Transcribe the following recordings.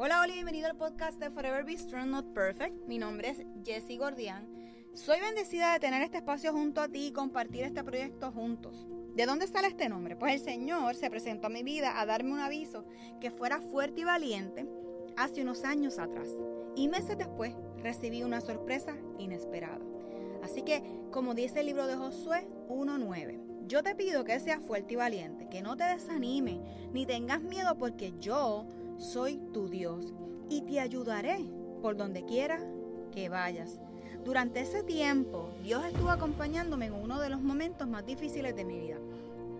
Hola, y bienvenido al podcast de Forever Be Strong Not Perfect. Mi nombre es Jessie Gordian. Soy bendecida de tener este espacio junto a ti y compartir este proyecto juntos. ¿De dónde sale este nombre? Pues el Señor se presentó a mi vida a darme un aviso que fuera fuerte y valiente hace unos años atrás. Y meses después recibí una sorpresa inesperada. Así que, como dice el libro de Josué 1.9, yo te pido que seas fuerte y valiente, que no te desanime, ni tengas miedo porque yo soy tu Dios y te ayudaré por donde quiera que vayas. Durante ese tiempo, Dios estuvo acompañándome en uno de los momentos más difíciles de mi vida.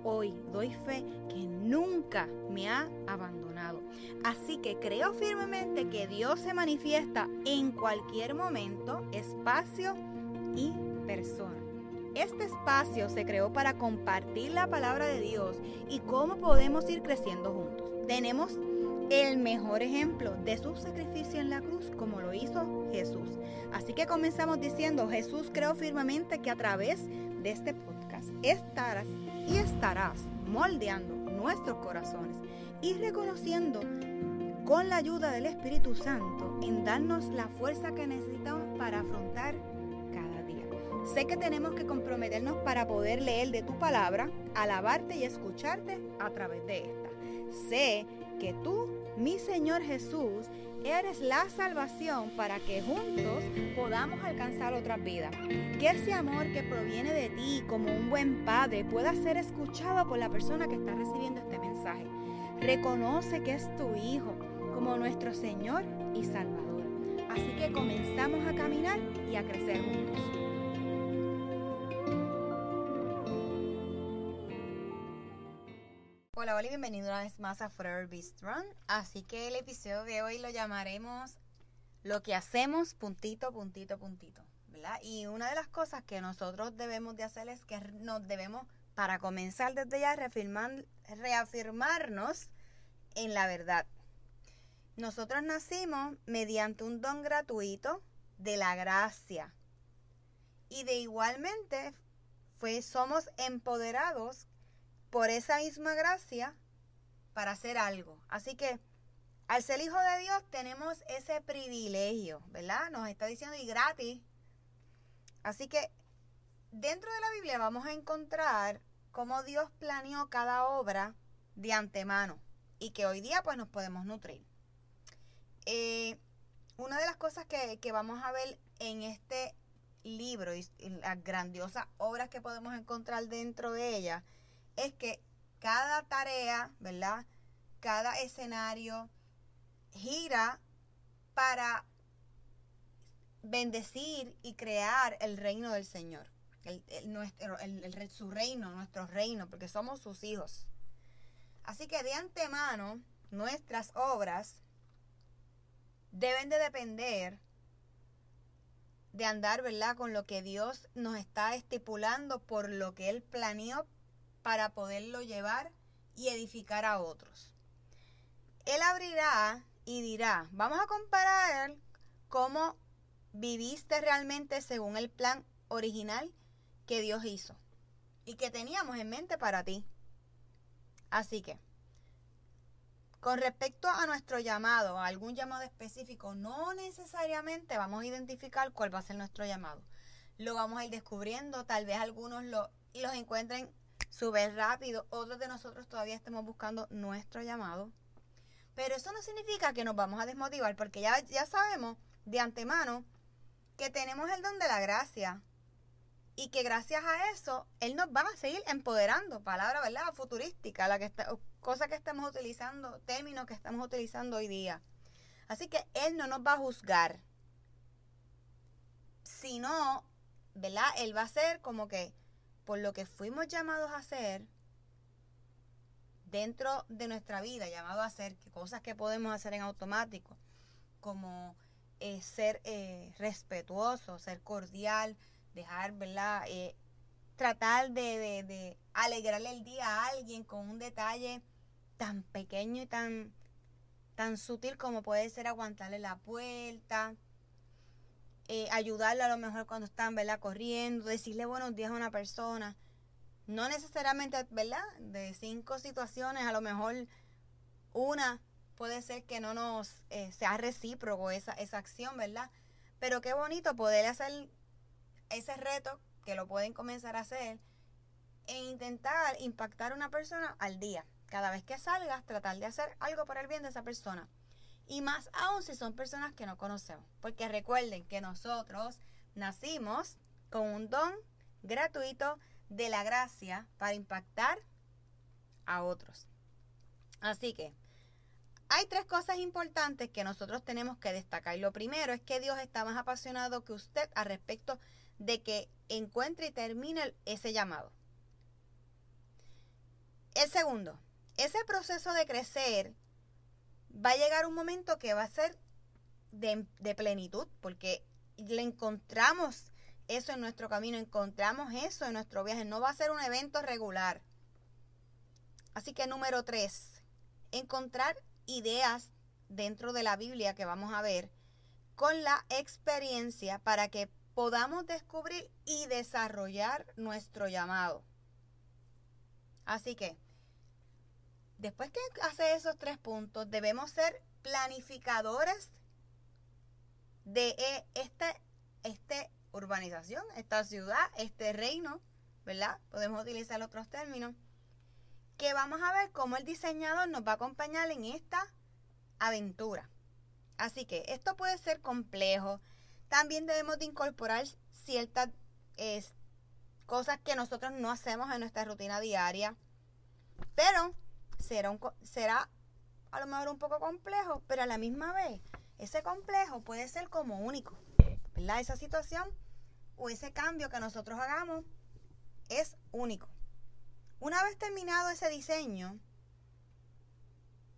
Hoy doy fe que nunca me ha abandonado. Así que creo firmemente que Dios se manifiesta en cualquier momento, espacio y persona. Este espacio se creó para compartir la palabra de Dios y cómo podemos ir creciendo juntos. Tenemos el mejor ejemplo de su sacrificio en la cruz como lo hizo Jesús. Así que comenzamos diciendo, Jesús creo firmemente que a través de este podcast estarás y estarás moldeando nuestros corazones y reconociendo con la ayuda del Espíritu Santo en darnos la fuerza que necesitamos para afrontar cada día. Sé que tenemos que comprometernos para poder leer de tu palabra, alabarte y escucharte a través de esta. Sé que tú mi Señor Jesús, eres la salvación para que juntos podamos alcanzar otras vidas. Que ese amor que proviene de ti como un buen padre pueda ser escuchado por la persona que está recibiendo este mensaje. Reconoce que es tu Hijo como nuestro Señor y Salvador. Así que comenzamos a caminar y a crecer juntos. Hola, y bienvenido una vez más a Forever Be. Así que el episodio de hoy lo llamaremos Lo que hacemos puntito, puntito, puntito. Y una de las cosas que nosotros debemos de hacer es que nos debemos, para comenzar desde ya, reafirmar, reafirmarnos en la verdad. Nosotros nacimos mediante un don gratuito de la gracia. Y de igualmente fue, somos empoderados por esa misma gracia para hacer algo. Así que al ser hijo de Dios tenemos ese privilegio, ¿verdad? Nos está diciendo y gratis. Así que dentro de la Biblia vamos a encontrar cómo Dios planeó cada obra de antemano y que hoy día pues nos podemos nutrir. Eh, una de las cosas que, que, vamos a ver en este libro y, y las grandiosas obras que podemos encontrar dentro de ella es que cada tarea, ¿verdad? Cada escenario gira para bendecir y crear el reino del Señor. El, nuestro, su reino, nuestro reino, porque somos sus hijos. Así que de antemano, nuestras obras deben de depender de andar, ¿verdad? Con lo que Dios nos está estipulando por lo que Él planeó para poderlo llevar y edificar a otros. Él abrirá y dirá, vamos a comparar cómo viviste realmente según el plan original que Dios hizo y que teníamos en mente para ti. Así que, con respecto a nuestro llamado, a algún llamado específico, no necesariamente vamos a identificar cuál va a ser nuestro llamado. Lo vamos a ir descubriendo, tal vez algunos lo, los encuentren súper rápido. Otros de nosotros todavía estamos buscando nuestro llamado. Pero eso no significa que nos vamos a desmotivar porque ya, ya sabemos de antemano que tenemos el don de la gracia. Y que gracias a eso, Él nos va a seguir empoderando. Palabra, ¿verdad? Futurística, la que está, cosa que estamos utilizando, términos que estamos utilizando hoy día. Así que Él no nos va a juzgar. Sino, ¿verdad? Él va a ser como que por lo que fuimos llamados a hacer dentro de nuestra vida, llamado a hacer cosas que podemos hacer en automático, como eh, ser eh, respetuoso, ser cordial, dejar, ¿verdad? Eh, tratar de, de, de, alegrarle el día a alguien con un detalle tan pequeño y tan, tan sutil como puede ser aguantarle la puerta, eh, ayudarle a lo mejor cuando están, ¿verdad? Corriendo, decirle buenos días a una persona. No necesariamente, ¿verdad? De cinco situaciones, a lo mejor una puede ser que no nos eh, sea recíproco esa, esa acción, ¿verdad? Pero qué bonito poder hacer ese reto, que lo pueden comenzar a hacer, e intentar impactar a una persona al día. Cada vez que salgas, tratar de hacer algo por el bien de esa persona. Y más aún si son personas que no conocemos. Porque recuerden que nosotros nacimos con un don gratuito de la gracia para impactar a otros. Así que hay tres cosas importantes que nosotros tenemos que destacar. Lo primero es que Dios está más apasionado que usted al respecto de que encuentre y termine ese llamado. El segundo, ese proceso de crecer va a llegar un momento que va a ser de, de plenitud, porque le encontramos eso en nuestro camino, encontramos eso en nuestro viaje. No va a ser un evento regular. Así que número tres, encontrar ideas dentro de la Biblia que vamos a ver con la experiencia para que podamos descubrir y desarrollar nuestro llamado. Así que, después que hace esos tres puntos, debemos ser planificadores de eh, este, este urbanización, esta ciudad, este reino, ¿verdad? Podemos utilizar otros términos. Que vamos a ver cómo el diseñador nos va a acompañar en esta aventura. Así que esto puede ser complejo. También debemos de incorporar ciertas cosas que nosotros no hacemos en nuestra rutina diaria. Pero será, un, será a lo mejor un poco complejo, pero a la misma vez ese complejo puede ser como único. ¿verdad? Esa situación o ese cambio que nosotros hagamos es único. Una vez terminado ese diseño,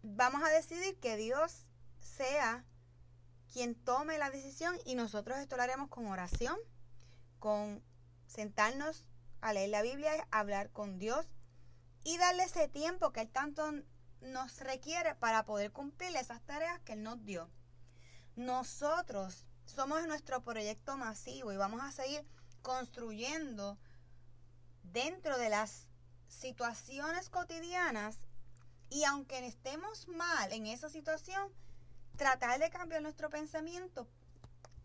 vamos a decidir que Dios sea quien tome la decisión y nosotros esto lo haremos con oración, con sentarnos a leer la Biblia, hablar con Dios y darle ese tiempo que Él tanto nos requiere para poder cumplir esas tareas que Él nos dio. Nosotros somos nuestro proyecto masivo y vamos a seguir construyendo dentro de las situaciones cotidianas y aunque estemos mal en esa situación, tratar de cambiar nuestro pensamiento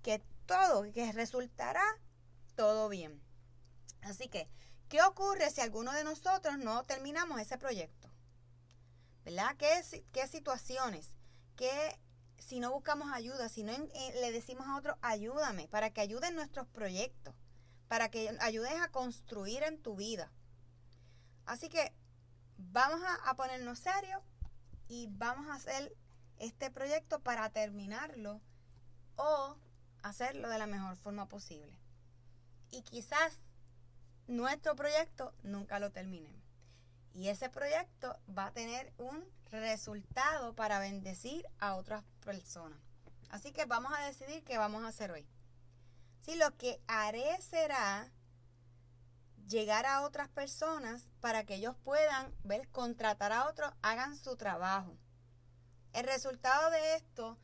que todo, que resultará todo bien. Así que, ¿qué ocurre si alguno de nosotros no terminamos ese proyecto? ¿Verdad? ¿Qué, qué situaciones? ¿Qué si no buscamos ayuda, si no eh, le decimos a otros, ayúdame, para que ayuden nuestros proyectos, para que ayudes a construir en tu vida. Así que vamos a, a ponernos serios y vamos a hacer este proyecto para terminarlo o hacerlo de la mejor forma posible. Y quizás nuestro proyecto nunca lo terminemos. Y ese proyecto va a tener un resultado para bendecir a otras personas. Así que vamos a decidir qué vamos a hacer hoy. Si lo que haré será llegar a otras personas para que ellos puedan ver, contratar a otros, hagan su trabajo. El resultado de esto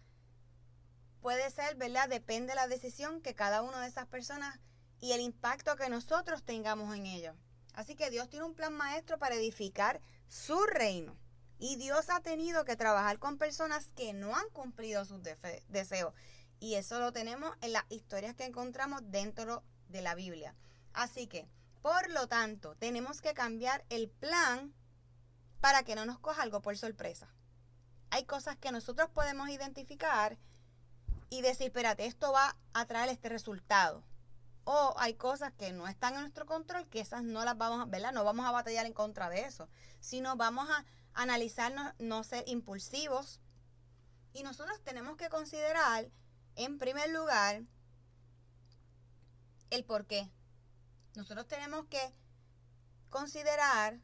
puede ser, ¿verdad? Depende de la decisión que cada una de esas personas y el impacto que nosotros tengamos en ellos. Así que Dios tiene un plan maestro para edificar su reino. Y Dios ha tenido que trabajar con personas que no han cumplido sus deseos. Y eso lo tenemos en las historias que encontramos dentro de la Biblia. Así que, por lo tanto, tenemos que cambiar el plan para que no nos coja algo por sorpresa. Hay cosas que nosotros podemos identificar y decir, espérate, esto va a traer este resultado. O hay cosas que no están en nuestro control, que esas no las vamos a, ¿verdad? No vamos a batallar en contra de eso, sino vamos a analizarnos, no ser impulsivos. Y nosotros tenemos que considerar, en primer lugar, el por qué. Nosotros tenemos que considerar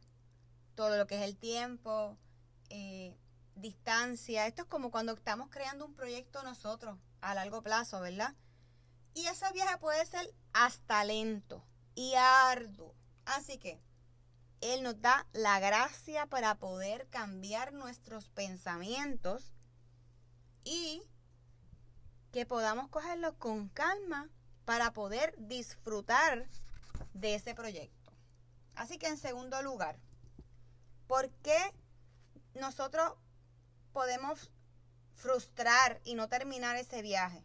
todo lo que es el tiempo, eh, distancia. Esto es como cuando estamos creando un proyecto nosotros a largo plazo, ¿verdad? Y ese viaje puede ser hasta lento y arduo. Así que él nos da la gracia para poder cambiar nuestros pensamientos y que podamos cogerlo con calma para poder disfrutar de ese proyecto. Así que en segundo lugar, ¿por qué nosotros podemos frustrar y no terminar ese viaje,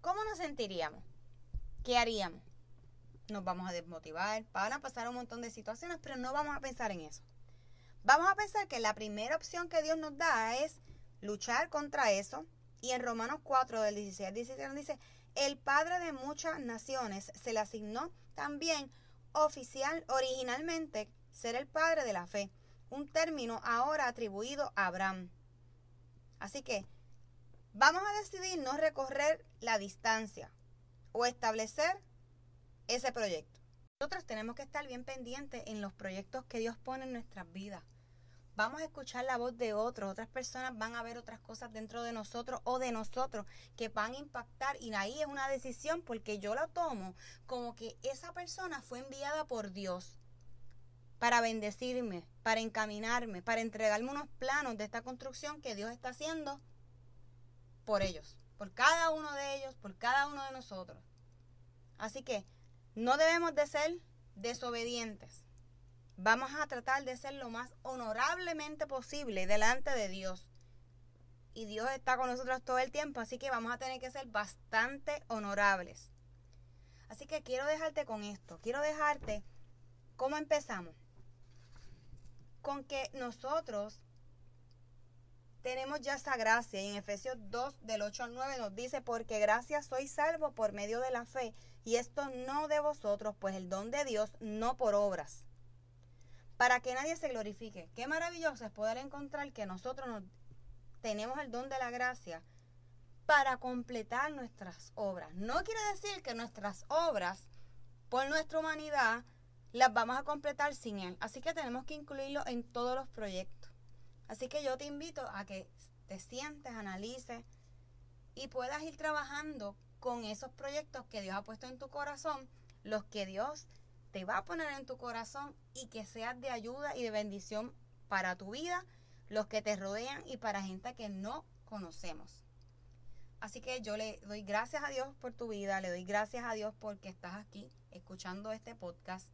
¿cómo nos sentiríamos? ¿Qué haríamos? Nos vamos a desmotivar, van a pasar un montón de situaciones, pero no vamos a pensar en eso. Vamos a pensar que la primera opción que Dios nos da es luchar contra eso. Y en Romanos 4 del 16 al 17 nos dice, el Padre de muchas naciones se le asignó también oficial originalmente ser el Padre de la fe, un término ahora atribuido a Abraham. Así que vamos a decidir no recorrer la distancia o establecer ese proyecto. Nosotros tenemos que estar bien pendientes en los proyectos que Dios pone en nuestras vidas. Vamos a escuchar la voz de otros, otras personas van a ver otras cosas dentro de nosotros o de nosotros que van a impactar y ahí es una decisión porque yo la tomo como que esa persona fue enviada por Dios para bendecirme, para encaminarme, para entregarme unos planos de esta construcción que Dios está haciendo por ellos, por cada uno de ellos, por cada uno de nosotros. Así que no debemos de ser desobedientes. Vamos a tratar de ser lo más honorablemente posible delante de Dios. Y Dios está con nosotros todo el tiempo, así que vamos a tener que ser bastante honorables. Así que quiero dejarte con esto. Quiero dejarte cómo empezamos. Con que nosotros tenemos ya esa gracia. Y en Efesios 2, del 8 al 9 nos dice, porque gracias soy salvo por medio de la fe. Y esto no de vosotros, pues el don de Dios no por obras. Para que nadie se glorifique. Qué maravilloso es poder encontrar que nosotros nos, tenemos el don de la gracia para completar nuestras obras. No quiere decir que nuestras obras, por nuestra humanidad, las vamos a completar sin Él. Así que tenemos que incluirlo en todos los proyectos. Así que yo te invito a que te sientes, analices y puedas ir trabajando con esos proyectos que Dios ha puesto en tu corazón, los que Dios te va a poner en tu corazón y que seas de ayuda y de bendición para tu vida, los que te rodean y para gente que no conocemos. Así que yo le doy gracias a Dios por tu vida, le doy gracias a Dios porque estás aquí escuchando este podcast,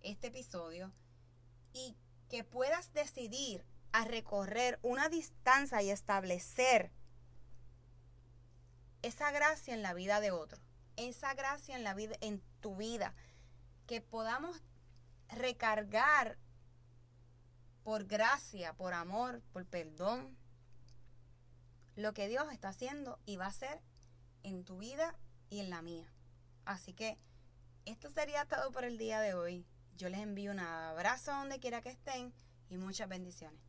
este episodio, y que puedas decidir a recorrer una distancia y establecer esa gracia en la vida de otro, esa gracia en la vida en tu vida, que podamos recargar por gracia, por amor, por perdón, lo que Dios está haciendo y va a hacer en tu vida y en la mía. Así que esto sería todo por el día de hoy. Yo les envío un abrazo donde quiera que estén y muchas bendiciones.